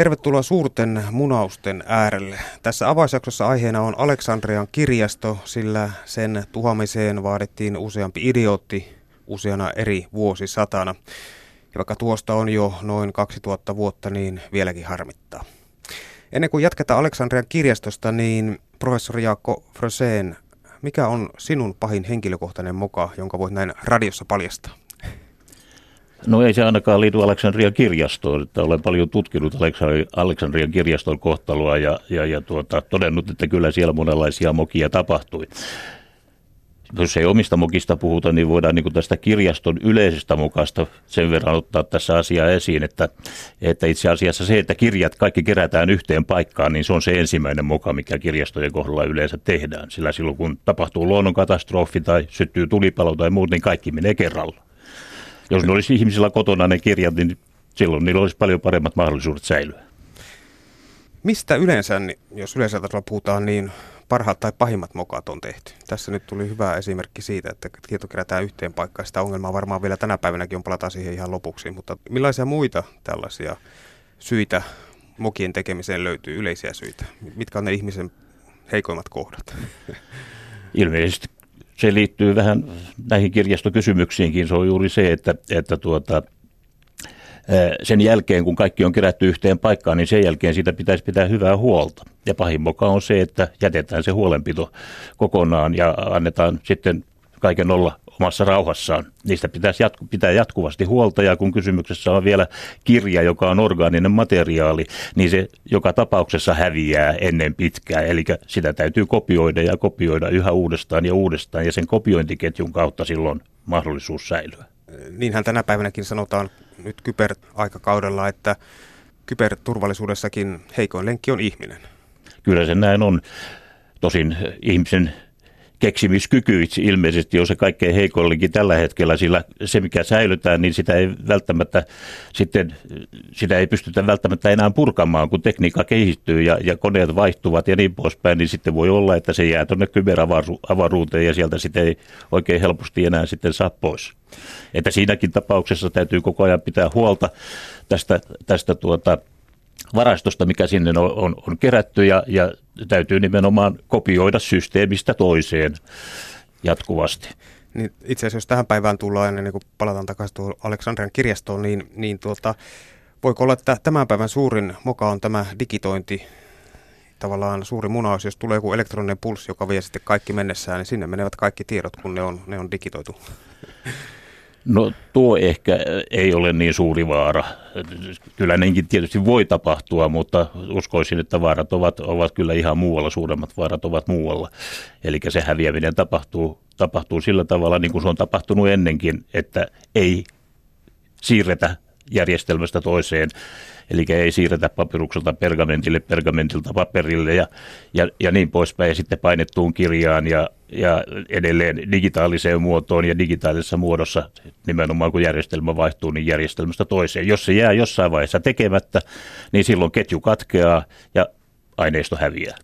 Tervetuloa suurten munausten äärelle. Tässä avausjaksossa aiheena on Aleksandrian kirjasto, sillä sen tuhoamiseen vaadittiin useampi idiootti useana eri vuosisatana. Ja vaikka tuosta on jo noin 2000 vuotta, niin vieläkin harmittaa. Ennen kuin jatketaan Aleksandrian kirjastosta, niin professori Jaakko Fröseen, mikä on sinun pahin henkilökohtainen moka, jonka voit näin radiossa paljastaa? No ei se ainakaan liity Aleksandrian kirjastoon, että olen paljon tutkinut Aleksandrian kirjaston kohtaloa ja, ja, ja tuota, todennut, että kyllä siellä monenlaisia mokia tapahtui. Jos ei omista mokista puhuta, niin voidaan niin tästä kirjaston yleisestä mukasta sen verran ottaa tässä asiaa esiin, että, että itse asiassa se, että kirjat kaikki kerätään yhteen paikkaan, niin se on se ensimmäinen moka, mikä kirjastojen kohdalla yleensä tehdään. Sillä silloin kun tapahtuu luonnonkatastrofi tai syttyy tulipalo tai muut, niin kaikki menee kerralla. Jos ne olisi ihmisillä kotona ne kirjat, niin silloin niillä olisi paljon paremmat mahdollisuudet säilyä. Mistä yleensä, jos yleensä puhutaan, niin parhaat tai pahimmat mokat on tehty? Tässä nyt tuli hyvä esimerkki siitä, että tieto kerätään yhteen paikkaan. Sitä ongelmaa varmaan vielä tänä päivänäkin on, palataan siihen ihan lopuksi. Mutta millaisia muita tällaisia syitä mokien tekemiseen löytyy, yleisiä syitä? Mitkä on ne ihmisen heikoimmat kohdat? Ilmeisesti se liittyy vähän näihin kirjastokysymyksiinkin. Se on juuri se, että, että tuota, sen jälkeen, kun kaikki on kerätty yhteen paikkaan, niin sen jälkeen siitä pitäisi pitää hyvää huolta. Ja pahin on se, että jätetään se huolenpito kokonaan ja annetaan sitten kaiken olla omassa rauhassaan. Niistä pitäisi jatku, pitää jatkuvasti huolta ja kun kysymyksessä on vielä kirja, joka on orgaaninen materiaali, niin se joka tapauksessa häviää ennen pitkää. Eli sitä täytyy kopioida ja kopioida yhä uudestaan ja uudestaan ja sen kopiointiketjun kautta silloin mahdollisuus säilyä. Niinhän tänä päivänäkin sanotaan nyt kyberaikakaudella, että kyberturvallisuudessakin heikoin lenkki on ihminen. Kyllä se näin on. Tosin ihmisen keksimiskyky ilmeisesti on se kaikkein heikollinkin tällä hetkellä, sillä se mikä säilytään, niin sitä ei välttämättä sitten, sitä ei pystytä välttämättä enää purkamaan, kun tekniikka kehittyy ja, ja koneet vaihtuvat ja niin poispäin, niin sitten voi olla, että se jää tuonne kyberavaruuteen ja sieltä sitä ei oikein helposti enää sitten saa pois. Että siinäkin tapauksessa täytyy koko ajan pitää huolta tästä, tästä tuota, varastosta, mikä sinne on, on, on kerätty ja, ja täytyy nimenomaan kopioida systeemistä toiseen jatkuvasti. Niin itse asiassa jos tähän päivään tullaan ennen niin kuin palataan takaisin tuohon Aleksandrian kirjastoon, niin, niin tuota, voiko olla, että tämän päivän suurin moka on tämä digitointi, tavallaan suuri munaus, jos tulee joku elektroninen pulssi, joka vie sitten kaikki mennessään, niin sinne menevät kaikki tiedot, kun ne on, ne on digitoitu. No tuo ehkä ei ole niin suuri vaara. Kyllä nekin tietysti voi tapahtua, mutta uskoisin, että vaarat ovat, ovat kyllä ihan muualla, suuremmat vaarat ovat muualla. Eli se häviäminen tapahtuu, tapahtuu sillä tavalla, niin kuin se on tapahtunut ennenkin, että ei siirretä järjestelmästä toiseen Eli ei siirretä papirukselta pergamentille, pergamentilta paperille ja, ja, ja niin poispäin. Ja sitten painettuun kirjaan ja, ja edelleen digitaaliseen muotoon ja digitaalisessa muodossa nimenomaan kun järjestelmä vaihtuu, niin järjestelmästä toiseen. Jos se jää jossain vaiheessa tekemättä, niin silloin ketju katkeaa ja aineisto häviää.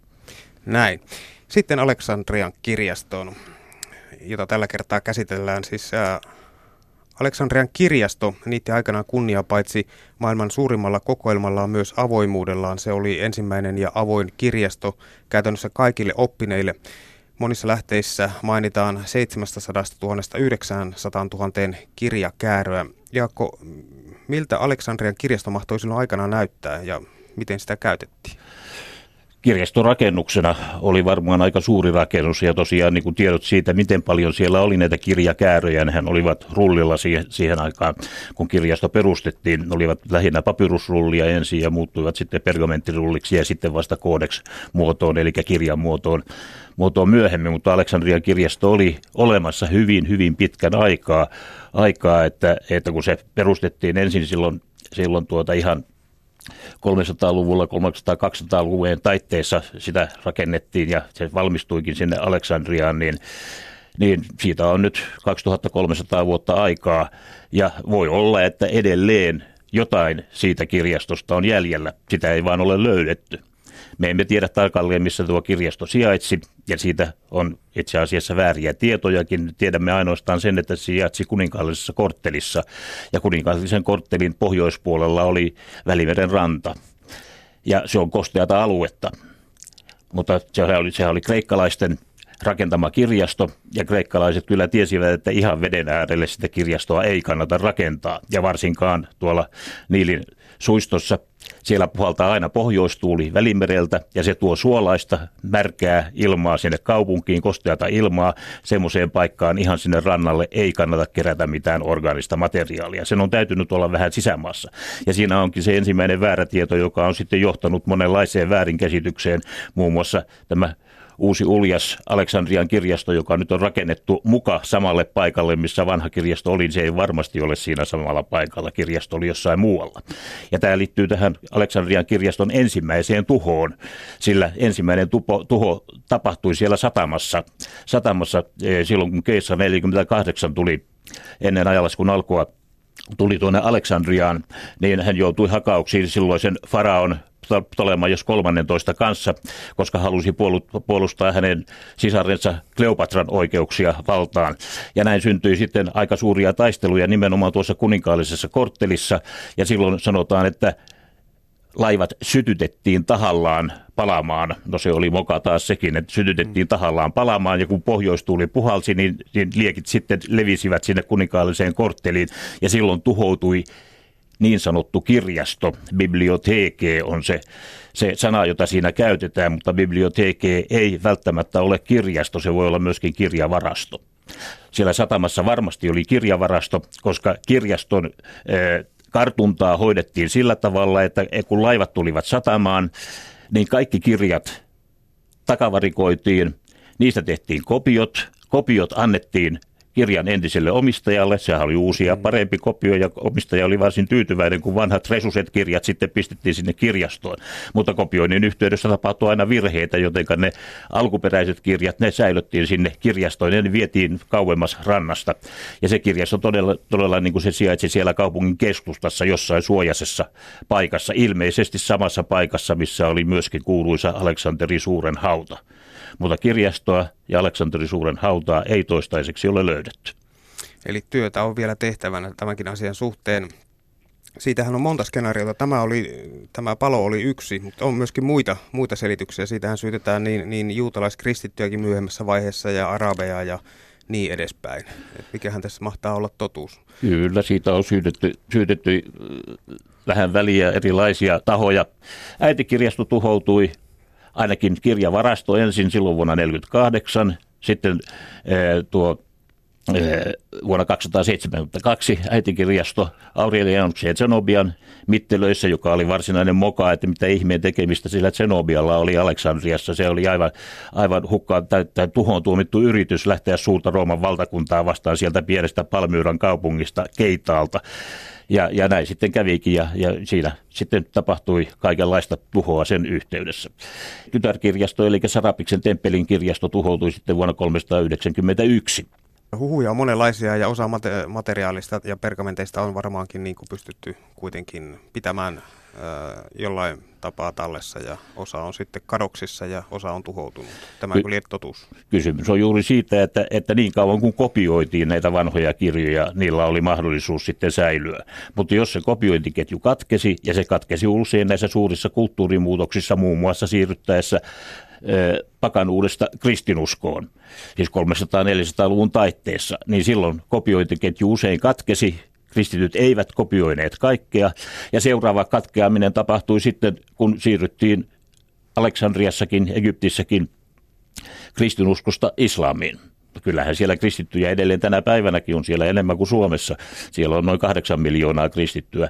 Näin. Sitten Aleksandrian kirjastoon, jota tällä kertaa käsitellään siis Aleksandrian kirjasto niitti aikanaan kunnia paitsi maailman suurimmalla kokoelmalla myös avoimuudellaan. Se oli ensimmäinen ja avoin kirjasto käytännössä kaikille oppineille. Monissa lähteissä mainitaan 700 000 900 000 kirjakääröä. Jaakko, miltä Aleksandrian kirjasto mahtoi silloin aikana näyttää ja miten sitä käytettiin? Kirjastorakennuksena oli varmaan aika suuri rakennus ja tosiaan niin kuin tiedot siitä, miten paljon siellä oli näitä kirjakääröjä, nehän olivat rullilla siihen, siihen aikaan, kun kirjasto perustettiin, ne olivat lähinnä papyrusrullia ensin ja muuttuivat sitten pergamenttirulliksi ja sitten vasta koodex muotoon, eli kirjan muotoon, muotoon myöhemmin, mutta Aleksandrian kirjasto oli olemassa hyvin, hyvin pitkän aikaa, aikaa että, että kun se perustettiin ensin silloin, silloin tuota ihan 300-luvulla, 300-200-luvun taitteessa sitä rakennettiin ja se valmistuikin sinne Aleksandriaan, niin niin siitä on nyt 2300 vuotta aikaa ja voi olla, että edelleen jotain siitä kirjastosta on jäljellä. Sitä ei vaan ole löydetty. Me emme tiedä tarkalleen, missä tuo kirjasto sijaitsi, ja siitä on itse asiassa vääriä tietojakin. Tiedämme ainoastaan sen, että se sijaitsi kuninkaallisessa korttelissa, ja kuninkaallisen korttelin pohjoispuolella oli Välimeren ranta. ja se on kosteata aluetta. Mutta sehän oli, sehän oli kreikkalaisten rakentama kirjasto, ja kreikkalaiset kyllä tiesivät, että ihan veden äärelle sitä kirjastoa ei kannata rakentaa, ja varsinkaan tuolla Niilin suistossa – siellä puhaltaa aina pohjoistuuli välimereltä ja se tuo suolaista, märkää ilmaa sinne kaupunkiin, kosteata ilmaa. Semmoiseen paikkaan ihan sinne rannalle ei kannata kerätä mitään orgaanista materiaalia. Sen on täytynyt olla vähän sisämaassa. Ja siinä onkin se ensimmäinen väärä tieto, joka on sitten johtanut monenlaiseen väärinkäsitykseen. Muun muassa tämä uusi uljas Aleksandrian kirjasto, joka nyt on rakennettu muka samalle paikalle, missä vanha kirjasto oli, se ei varmasti ole siinä samalla paikalla. Kirjasto oli jossain muualla. Ja tämä liittyy tähän Aleksandrian kirjaston ensimmäiseen tuhoon, sillä ensimmäinen tupo, tuho tapahtui siellä satamassa, satamassa eh, silloin, kun Keissa 48 tuli ennen ajalaskun alkua tuli tuonne Aleksandriaan, niin hän joutui hakauksiin silloisen faraon Ptolemaios 13 kanssa, koska halusi puolustaa hänen sisarensa Kleopatran oikeuksia valtaan. Ja näin syntyi sitten aika suuria taisteluja nimenomaan tuossa kuninkaallisessa korttelissa. Ja silloin sanotaan, että laivat sytytettiin tahallaan palamaan. No se oli moka taas sekin, että sytytettiin tahallaan palamaan ja kun pohjoistuuli puhalsi, niin, niin liekit sitten levisivät sinne kuninkaalliseen kortteliin ja silloin tuhoutui niin sanottu kirjasto, biblioteke on se, se sana, jota siinä käytetään, mutta biblioteke ei välttämättä ole kirjasto, se voi olla myöskin kirjavarasto. Siellä satamassa varmasti oli kirjavarasto, koska kirjaston eh, kartuntaa hoidettiin sillä tavalla, että kun laivat tulivat satamaan, niin kaikki kirjat takavarikoitiin, niistä tehtiin kopiot, kopiot annettiin kirjan entiselle omistajalle. Sehän oli uusi ja mm. parempi kopio ja omistaja oli varsin tyytyväinen, kun vanhat resuset kirjat sitten pistettiin sinne kirjastoon. Mutta kopioinnin yhteydessä tapahtui aina virheitä, joten ne alkuperäiset kirjat, ne säilyttiin sinne kirjastoon ja ne vietiin kauemmas rannasta. Ja se kirjasto todella, todella niin kuin se sijaitsi siellä kaupungin keskustassa jossain suojaisessa paikassa, ilmeisesti samassa paikassa, missä oli myöskin kuuluisa Aleksanteri Suuren hauta mutta kirjastoa ja Aleksanteri Suuren hautaa ei toistaiseksi ole löydetty. Eli työtä on vielä tehtävänä tämänkin asian suhteen. Siitähän on monta skenaariota. Tämä, oli, tämä palo oli yksi, mutta on myöskin muita, muita selityksiä. Siitähän syytetään niin, niin juutalaiskristittyjäkin myöhemmässä vaiheessa ja arabeja ja niin edespäin. Et mikähän tässä mahtaa olla totuus? Kyllä, siitä on syytetty, syytetty äh, vähän väliä erilaisia tahoja. Äitikirjasto tuhoutui ainakin kirjavarasto ensin silloin vuonna 1948, sitten eh, tuo eh, vuonna 272 äitikirjasto Aurelianus ja Zenobian mittelöissä, joka oli varsinainen moka, että mitä ihmeen tekemistä sillä Zenobialla oli Aleksandriassa. Se oli aivan, aivan hukkaan tai, tai tuhoon tuomittu yritys lähteä suurta Rooman valtakuntaa vastaan sieltä pienestä Palmyyran kaupungista Keitaalta. Ja, ja näin sitten kävikin ja, ja siinä sitten tapahtui kaikenlaista tuhoa sen yhteydessä. Tytärkirjasto eli Sarapiksen temppelin kirjasto tuhoutui sitten vuonna 391. Huhuja on monenlaisia ja osa materiaalista ja pergamenteista on varmaankin niin kuin pystytty kuitenkin pitämään jollain tapaa tallessa ja osa on sitten kadoksissa ja osa on tuhoutunut. Tämä Ky- oli totuus. Kysymys on juuri siitä, että, että niin kauan kun kopioitiin näitä vanhoja kirjoja, niillä oli mahdollisuus sitten säilyä. Mutta jos se kopiointiketju katkesi, ja se katkesi usein näissä suurissa kulttuurimuutoksissa, muun muassa siirryttäessä pakanuudesta kristinuskoon, siis 300-400-luvun taitteessa, niin silloin kopiointiketju usein katkesi kristityt eivät kopioineet kaikkea. Ja seuraava katkeaminen tapahtui sitten, kun siirryttiin Aleksandriassakin, Egyptissäkin kristinuskosta islamiin. Kyllähän siellä kristittyjä edelleen tänä päivänäkin on siellä enemmän kuin Suomessa. Siellä on noin kahdeksan miljoonaa kristittyä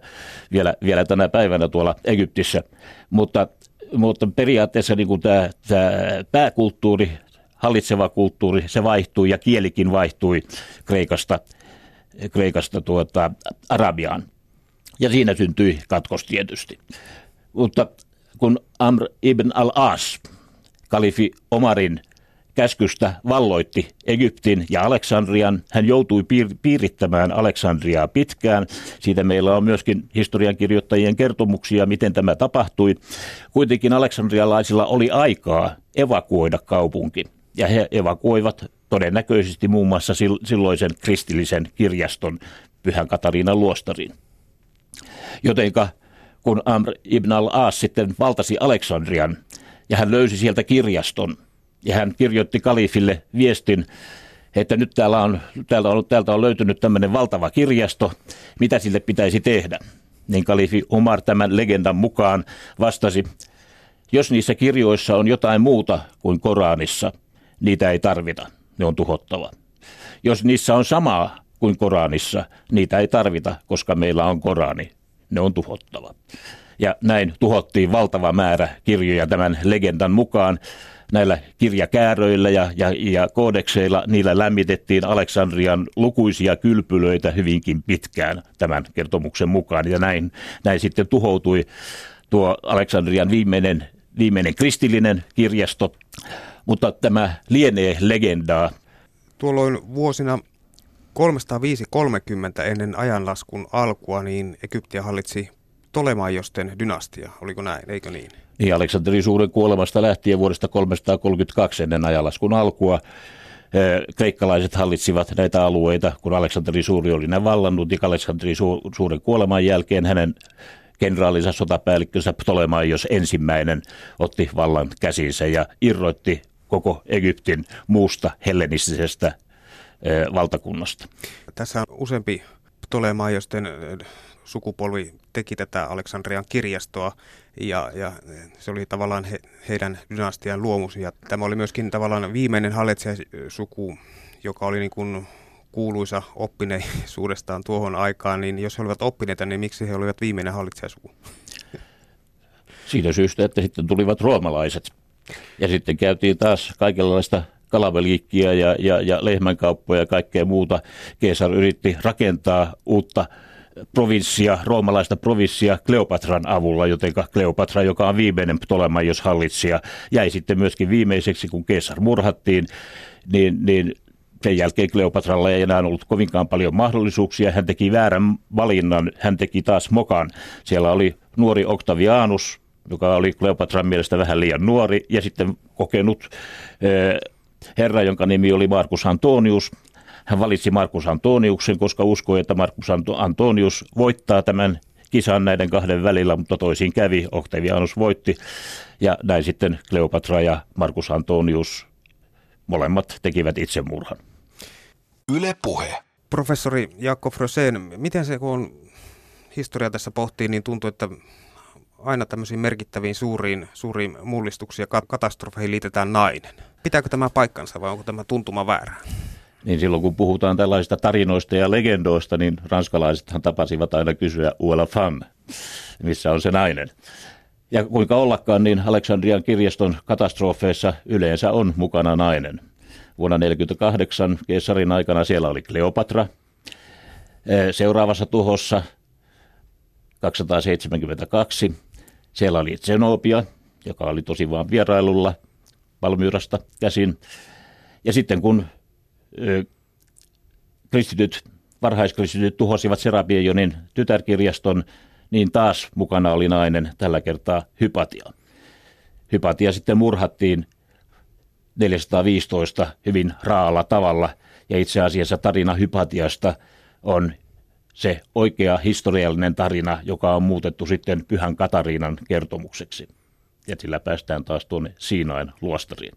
vielä, vielä tänä päivänä tuolla Egyptissä. Mutta, mutta periaatteessa niin kuin tämä, tämä pääkulttuuri, hallitseva kulttuuri, se vaihtui ja kielikin vaihtui Kreikasta Kreikasta tuota, Arabiaan. Ja siinä syntyi katkos tietysti. Mutta kun Amr ibn al-As, kalifi Omarin käskystä valloitti Egyptin ja Aleksandrian. Hän joutui piir- piirittämään Aleksandriaa pitkään. Siitä meillä on myöskin historiankirjoittajien kertomuksia, miten tämä tapahtui. Kuitenkin aleksandrialaisilla oli aikaa evakuoida kaupunki. Ja he evakuoivat todennäköisesti muun muassa silloisen kristillisen kirjaston Pyhän Katariinan luostariin. Jotenka kun Amr ibn al-As sitten valtasi Aleksandrian ja hän löysi sieltä kirjaston ja hän kirjoitti kalifille viestin, että nyt täällä on, täältä on, täältä on löytynyt tämmöinen valtava kirjasto, mitä sille pitäisi tehdä. Niin kalifi Umar tämän legendan mukaan vastasi, jos niissä kirjoissa on jotain muuta kuin Koranissa, niitä ei tarvita, ne on tuhottava. Jos niissä on samaa kuin Koranissa, niitä ei tarvita, koska meillä on Korani, ne on tuhottava. Ja näin tuhottiin valtava määrä kirjoja tämän legendan mukaan näillä kirjakääröillä ja, ja, ja koodekseilla, niillä lämmitettiin Aleksandrian lukuisia kylpylöitä hyvinkin pitkään tämän kertomuksen mukaan. Ja näin, näin sitten tuhoutui tuo Aleksandrian viimeinen, viimeinen kristillinen kirjasto. Mutta tämä lienee legendaa. Tuolloin vuosina 305-30 ennen ajanlaskun alkua, niin Egyptiä hallitsi Tolemajosten dynastia, oliko näin, eikö niin? Niin, Aleksanteri Suuren kuolemasta lähtien vuodesta 332 ennen ajanlaskun alkua kreikkalaiset hallitsivat näitä alueita, kun Aleksanteri Suuri oli ne vallannut, ja Aleksanteri Suuren kuoleman jälkeen hänen kenraalinsa sotapäällikkönsä Ptolemaios ensimmäinen otti vallan käsinsä ja irroitti koko Egyptin muusta hellenistisestä valtakunnasta. Tässä on useampi Ptolemaiosten sukupolvi teki tätä Aleksandrian kirjastoa ja, ja se oli tavallaan he, heidän dynastian luomus. Ja tämä oli myöskin tavallaan viimeinen hallitsijasuku, joka oli niin kuin kuuluisa oppineisuudestaan tuohon aikaan, niin jos he olivat oppineita, niin miksi he olivat viimeinen hallitsijasuku? Siitä syystä, että sitten tulivat roomalaiset. Ja sitten käytiin taas kaikenlaista kalaveliikkiä ja, ja, ja lehmänkauppoja ja kaikkea muuta. Keesar yritti rakentaa uutta provinssia, roomalaista provinssia Kleopatran avulla, joten Kleopatra, joka on viimeinen jos hallitsija, jäi sitten myöskin viimeiseksi, kun Keesar murhattiin, niin, niin sen jälkeen Kleopatralla ei enää ollut kovinkaan paljon mahdollisuuksia. Hän teki väärän valinnan, hän teki taas mokan. Siellä oli nuori Octavianus, joka oli Kleopatran mielestä vähän liian nuori, ja sitten kokenut eh, herra, jonka nimi oli Markus Antonius, hän valitsi Markus Antoniuksen, koska uskoi, että Markus Antonius voittaa tämän kisan näiden kahden välillä, mutta toisin kävi. Octavianus voitti ja näin sitten Kleopatra ja Markus Antonius molemmat tekivät itsemurhan. Yle puhe. Professori Jaakko Fröseen, miten se kun on historia tässä pohtii, niin tuntuu, että aina tämmöisiin merkittäviin suuriin, suuriin mullistuksiin ja katastrofeihin liitetään nainen. Pitääkö tämä paikkansa vai onko tämä tuntuma väärä? Niin silloin kun puhutaan tällaisista tarinoista ja legendoista, niin ranskalaisethan tapasivat aina kysyä uella femme, missä on se nainen. Ja kuinka ollakaan, niin Aleksandrian kirjaston katastrofeissa yleensä on mukana nainen. Vuonna 1948 Keesarin aikana siellä oli Kleopatra. Seuraavassa tuhossa 272 siellä oli Zenobia, joka oli tosi vaan vierailulla Palmyrasta käsin. Ja sitten kun kristityt, varhaiskristityt tuhosivat Serabiejonin tytärkirjaston, niin taas mukana oli nainen, tällä kertaa Hypatia. Hypatia sitten murhattiin 415 hyvin raalla tavalla, ja itse asiassa tarina Hypatiasta on se oikea historiallinen tarina, joka on muutettu sitten Pyhän Katariinan kertomukseksi. Ja sillä päästään taas tuonne Siinain luostariin.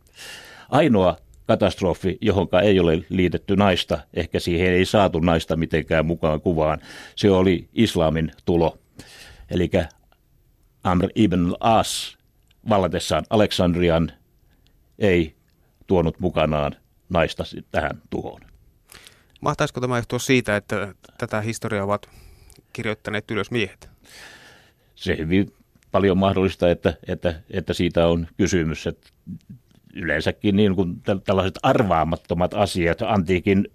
Ainoa katastrofi, johonka ei ole liitetty naista, ehkä siihen ei saatu naista mitenkään mukaan kuvaan, se oli islamin tulo. Eli Amr ibn As vallatessaan Aleksandrian ei tuonut mukanaan naista tähän tuhoon. Mahtaisiko tämä johtua siitä, että tätä historiaa ovat kirjoittaneet ylös miehet? Se hyvin paljon mahdollista, että, että, että siitä on kysymys. Että yleensäkin niin kuin tällaiset arvaamattomat asiat, antiikin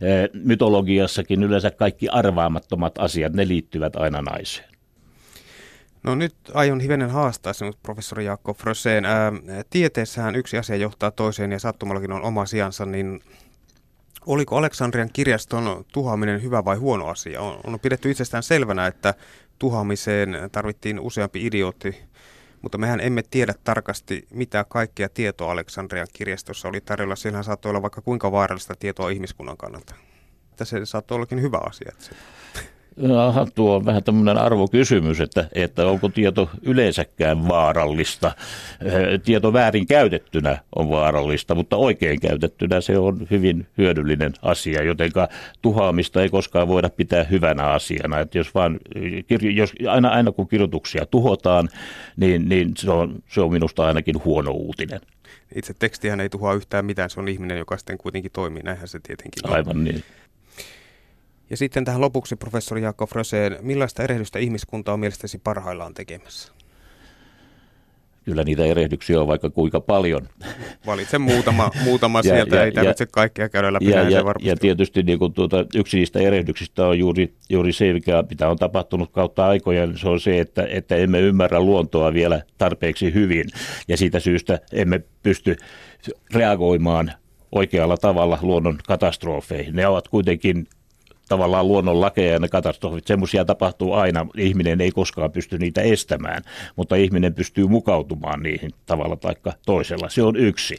eh, mytologiassakin yleensä kaikki arvaamattomat asiat, ne liittyvät aina naiseen. No nyt aion hivenen haastaa sinut, professori Jaakko Fröseen. Tieteessähän yksi asia johtaa toiseen ja sattumallakin on oma sijansa, niin oliko Aleksandrian kirjaston tuhoaminen hyvä vai huono asia? On, on pidetty itsestään selvänä, että tuhoamiseen tarvittiin useampi idiootti mutta mehän emme tiedä tarkasti, mitä kaikkea tietoa Aleksandrian kirjastossa oli tarjolla. Siellähän saattoi olla vaikka kuinka vaarallista tietoa ihmiskunnan kannalta. Että se saattoi ollakin hyvä asia. Että se... Aha, tuo on vähän tämmöinen arvokysymys, että, että onko tieto yleensäkään vaarallista. Tieto väärin käytettynä on vaarallista, mutta oikein käytettynä se on hyvin hyödyllinen asia, jotenka tuhaamista ei koskaan voida pitää hyvänä asiana. Että jos vaan, jos aina, aina kun kirjoituksia tuhotaan, niin, niin se, on, se on minusta ainakin huono uutinen. Itse tekstihän ei tuhoa yhtään mitään, se on ihminen, joka sitten kuitenkin toimii, näinhän se tietenkin on. Aivan niin. Ja sitten tähän lopuksi professori Jaakko Fröseen, millaista erehdystä ihmiskunta on mielestäsi parhaillaan tekemässä? Kyllä niitä erehdyksiä on vaikka kuinka paljon. Valitse muutama, muutama ja, sieltä, ja, ei tarvitse ja, kaikkea käydä läpi. Ja, ja, ja tietysti niin kuin tuota, yksi niistä erehdyksistä on juuri, juuri se, mikä mitä on tapahtunut kautta aikojen, se on se, että, että emme ymmärrä luontoa vielä tarpeeksi hyvin, ja siitä syystä emme pysty reagoimaan oikealla tavalla luonnon katastrofeihin. Ne ovat kuitenkin tavallaan luonnonlakeja ja ne katastrofit, semmoisia tapahtuu aina. Ihminen ei koskaan pysty niitä estämään, mutta ihminen pystyy mukautumaan niihin tavalla tai toisella. Se on yksi.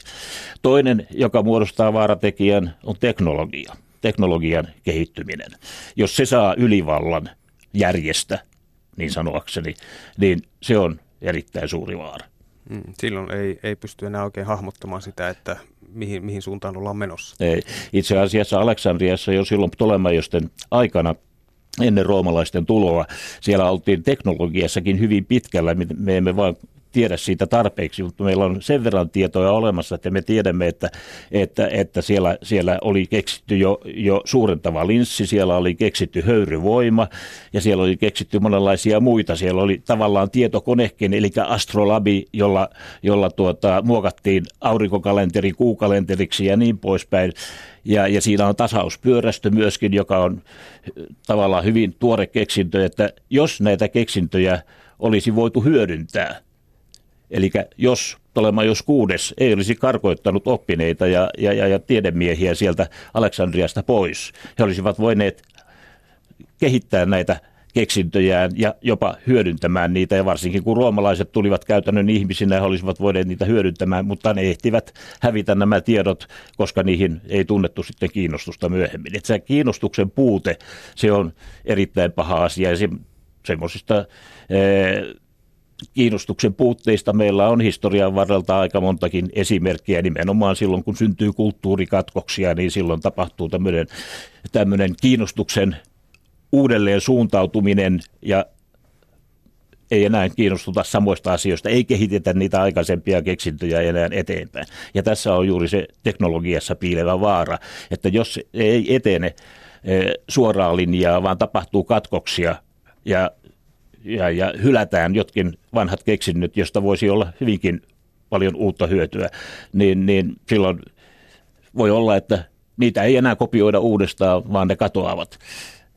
Toinen, joka muodostaa vaaratekijän, on teknologia. Teknologian kehittyminen. Jos se saa ylivallan järjestä, niin sanoakseni, niin se on erittäin suuri vaara. Mm, silloin ei, ei pysty enää oikein hahmottamaan sitä, että mihin, mihin suuntaan ollaan menossa. Ei. Itse asiassa Aleksandriassa jo silloin Ptolemajosten aikana ennen roomalaisten tuloa. Siellä oltiin teknologiassakin hyvin pitkällä. Me emme vain tiedä siitä tarpeeksi, mutta meillä on sen verran tietoja olemassa, että me tiedämme, että, että, että siellä, siellä oli keksitty jo, jo suurentava linssi, siellä oli keksitty höyryvoima ja siellä oli keksitty monenlaisia muita. Siellä oli tavallaan tietokonekin, eli astrolabi, jolla, jolla tuota, muokattiin aurinkokalenteri kuukalenteriksi ja niin poispäin. Ja, ja siinä on tasauspyörästö myöskin, joka on tavallaan hyvin tuore keksintö, että jos näitä keksintöjä olisi voitu hyödyntää – Eli jos jos kuudes ei olisi karkoittanut oppineita ja, ja, ja, ja tiedemiehiä sieltä Aleksandriasta pois, he olisivat voineet kehittää näitä keksintöjään ja jopa hyödyntämään niitä. Ja varsinkin kun roomalaiset tulivat käytännön ihmisinä, he olisivat voineet niitä hyödyntämään, mutta ne ehtivät hävitä nämä tiedot, koska niihin ei tunnettu sitten kiinnostusta myöhemmin. Että se kiinnostuksen puute, se on erittäin paha asia. Ja se, semmoisista kiinnostuksen puutteista meillä on historian varrelta aika montakin esimerkkiä. Nimenomaan silloin, kun syntyy kulttuurikatkoksia, niin silloin tapahtuu tämmöinen, tämmöinen kiinnostuksen uudelleen suuntautuminen ja ei enää kiinnostuta samoista asioista, ei kehitetä niitä aikaisempia keksintöjä enää eteenpäin. Ja tässä on juuri se teknologiassa piilevä vaara, että jos ei etene eh, suoraa linjaa, vaan tapahtuu katkoksia ja ja, ja hylätään jotkin vanhat keksinnöt, josta voisi olla hyvinkin paljon uutta hyötyä, niin, niin silloin voi olla, että niitä ei enää kopioida uudestaan, vaan ne katoavat.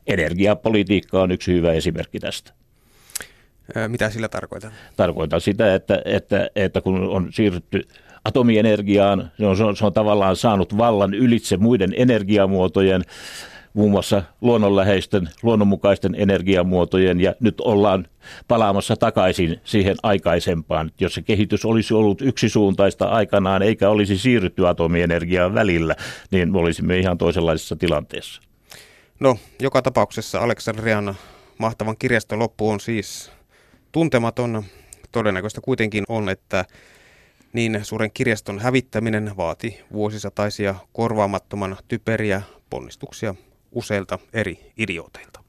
Energiapolitiikka on yksi hyvä esimerkki tästä. Mitä sillä tarkoitan? Tarkoitan sitä, että, että, että kun on siirrytty atomienergiaan, se on, se on tavallaan saanut vallan ylitse muiden energiamuotojen muun muassa luonnonläheisten, luonnonmukaisten energiamuotojen ja nyt ollaan palaamassa takaisin siihen aikaisempaan. Jos se kehitys olisi ollut yksisuuntaista aikanaan eikä olisi siirrytty atomienergiaan välillä, niin me olisimme ihan toisenlaisessa tilanteessa. No, joka tapauksessa Aleksandrian mahtavan kirjaston loppu on siis tuntematon. Todennäköistä kuitenkin on, että niin suuren kirjaston hävittäminen vaati vuosisataisia korvaamattoman typeriä ponnistuksia useilta eri idiooteilta.